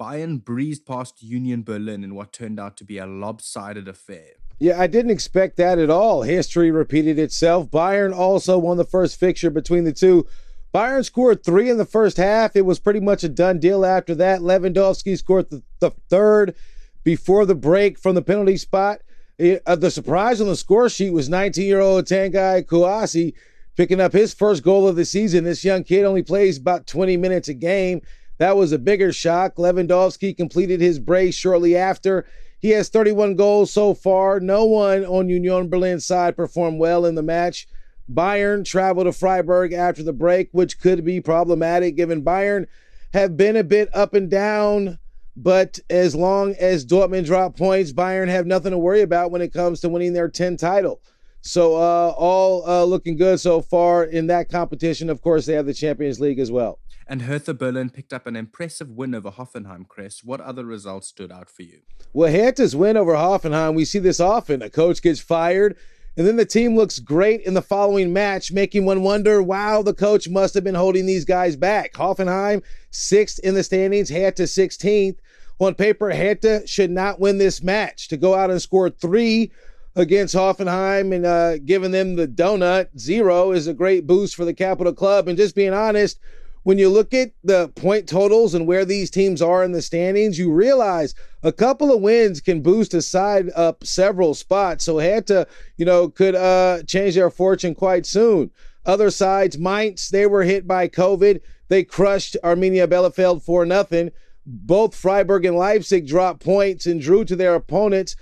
Bayern breezed past Union Berlin in what turned out to be a lopsided affair. Yeah, I didn't expect that at all. History repeated itself. Bayern also won the first fixture between the two. Bayern scored three in the first half. It was pretty much a done deal after that. Lewandowski scored the, the third before the break from the penalty spot. It, uh, the surprise on the score sheet was 19 year old Tanguy Kouassi picking up his first goal of the season. This young kid only plays about 20 minutes a game. That was a bigger shock. Lewandowski completed his brace shortly after. He has 31 goals so far. No one on Union Berlin's side performed well in the match. Bayern traveled to Freiburg after the break, which could be problematic given Bayern have been a bit up and down. But as long as Dortmund drop points, Bayern have nothing to worry about when it comes to winning their 10 title. So uh, all uh, looking good so far in that competition. Of course, they have the Champions League as well. And Hertha Berlin picked up an impressive win over Hoffenheim, Kres. What other results stood out for you? Well, Hertha's win over Hoffenheim, we see this often. A coach gets fired, and then the team looks great in the following match, making one wonder, wow, the coach must have been holding these guys back. Hoffenheim, sixth in the standings, Hertha 16th. On paper, Hertha should not win this match. To go out and score three against Hoffenheim and uh, giving them the donut, zero, is a great boost for the Capital Club. And just being honest, when you look at the point totals and where these teams are in the standings, you realize a couple of wins can boost a side up several spots. So Hertha, you know, could uh, change their fortune quite soon. Other sides, Mainz, they were hit by COVID. They crushed Arminia Bielefeld for nothing. Both Freiburg and Leipzig dropped points and drew to their opponents,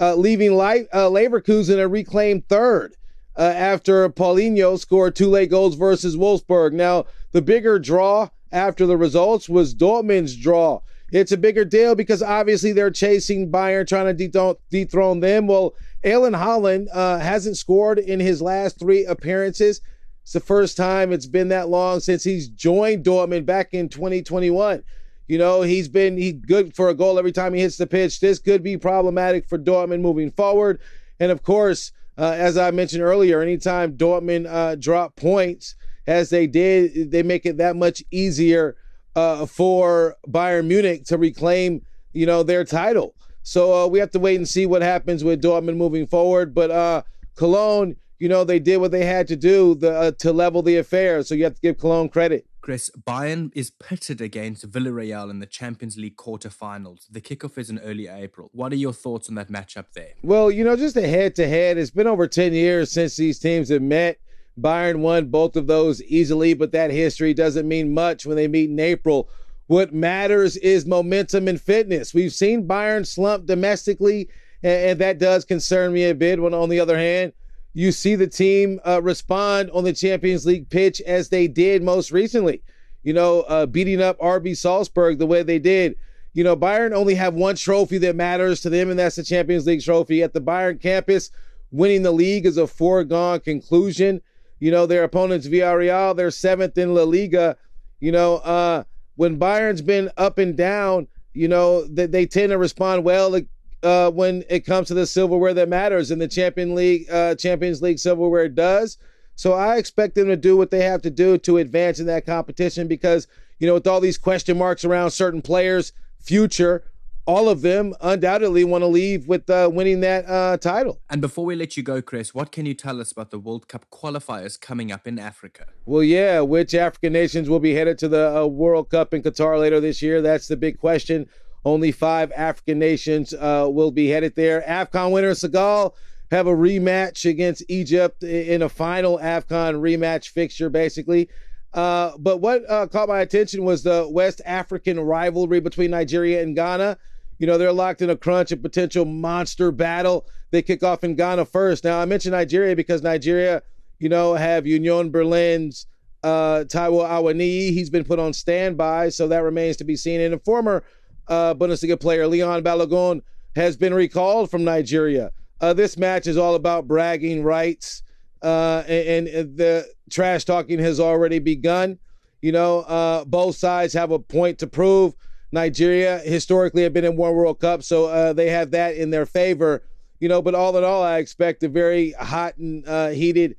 uh, leaving Le- uh, Leverkusen a reclaimed third uh, after Paulinho scored two late goals versus Wolfsburg. Now, the bigger draw after the results was Dortmund's draw. It's a bigger deal because obviously they're chasing Bayern, trying to dethrone, them. Well, Erling Haaland uh, hasn't scored in his last three appearances. It's the first time it's been that long since he's joined Dortmund back in 2021. You know, he's been he good for a goal every time he hits the pitch. This could be problematic for Dortmund moving forward. And of course, uh, as I mentioned earlier, anytime Dortmund uh, drop points, as they did, they make it that much easier uh, for Bayern Munich to reclaim, you know, their title. So uh, we have to wait and see what happens with Dortmund moving forward. But uh, Cologne, you know, they did what they had to do the, uh, to level the affair. So you have to give Cologne credit. Kres, Bayern is pitted against Villarreal in the Champions League quarterfinals. The kickoff is in early April. What are your thoughts on that matchup there? Well, you know, just a head to head, it's been over 10 years since these teams have met. Bayern won both of those easily, but that history doesn't mean much when they meet in April. What matters is momentum and fitness. We've seen Bayern slump domestically, and, that does concern me a bit. When on the other hand, you see the team uh, respond on the Champions League pitch as they did most recently. You know, uh, beating up RB Salzburg the way they did. You know, Bayern only have one trophy that matters to them, and that's the Champions League trophy. At the Bayern campus, winning the league is a foregone conclusion. You know, their opponents, Villarreal, they're seventh in La Liga. You know, uh, when Bayern's been up and down, you know, they, they tend to respond well uh, when it comes to the silverware that matters, and the Champion League, uh, Champions League silverware does. So I expect them to do what they have to do to advance in that competition because you know with all these question marks around certain players' future, all of them undoubtedly want to leave with uh, winning that uh, title. And before we let you go, Kres, what can you tell us about the World Cup qualifiers coming up in Africa? Well, yeah, which African nations will be headed to the uh, World Cup in Qatar later this year? That's the big question. Only five African nations uh, will be headed there. AFCON winner Senegal have a rematch against Egypt in a final AFCON rematch fixture, basically. Uh, but what uh, caught my attention was the West African rivalry between Nigeria and Ghana. You know, they're locked in a crunch, a potential monster battle. They kick off in Ghana first. Now, I mentioned Nigeria because Nigeria, you know, have Union Berlin's uh, Taiwo Awoniyi. He's been put on standby, so that remains to be seen. And a former uh, Bundesliga player Leon Balogun has been recalled from Nigeria. uh, this match is all about bragging rights, uh, and, and, the trash talking has already begun. You know, uh, both sides have a point to prove. Nigeria historically have been in one World Cup, so uh, they have that in their favor. You know, but all in all, I expect a very hot and uh, heated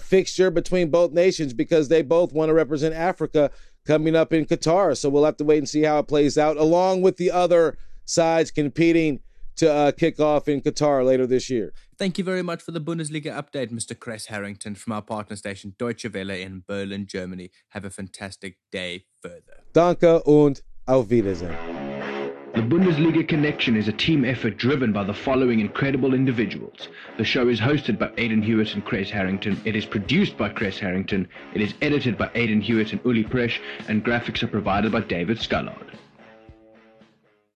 fixture between both nations because they both want to represent Africa coming up in Qatar. So we'll have to wait and see how it plays out, along with the other sides competing to uh, kick off in Qatar later this year. Thank you very much for the Bundesliga update, Mr. Kres Harrington from our partner station Deutsche Welle in Berlin, Germany. Have a fantastic day further. Danke und auf Wiedersehen. The Bundesliga Connection is a team effort driven by the following incredible individuals. The show is hosted by Aidan Hewitt and Kres Harrington. It is produced by Kres Harrington. It is edited by Aidan Hewitt and Uli Presh, and graphics are provided by David Scullard.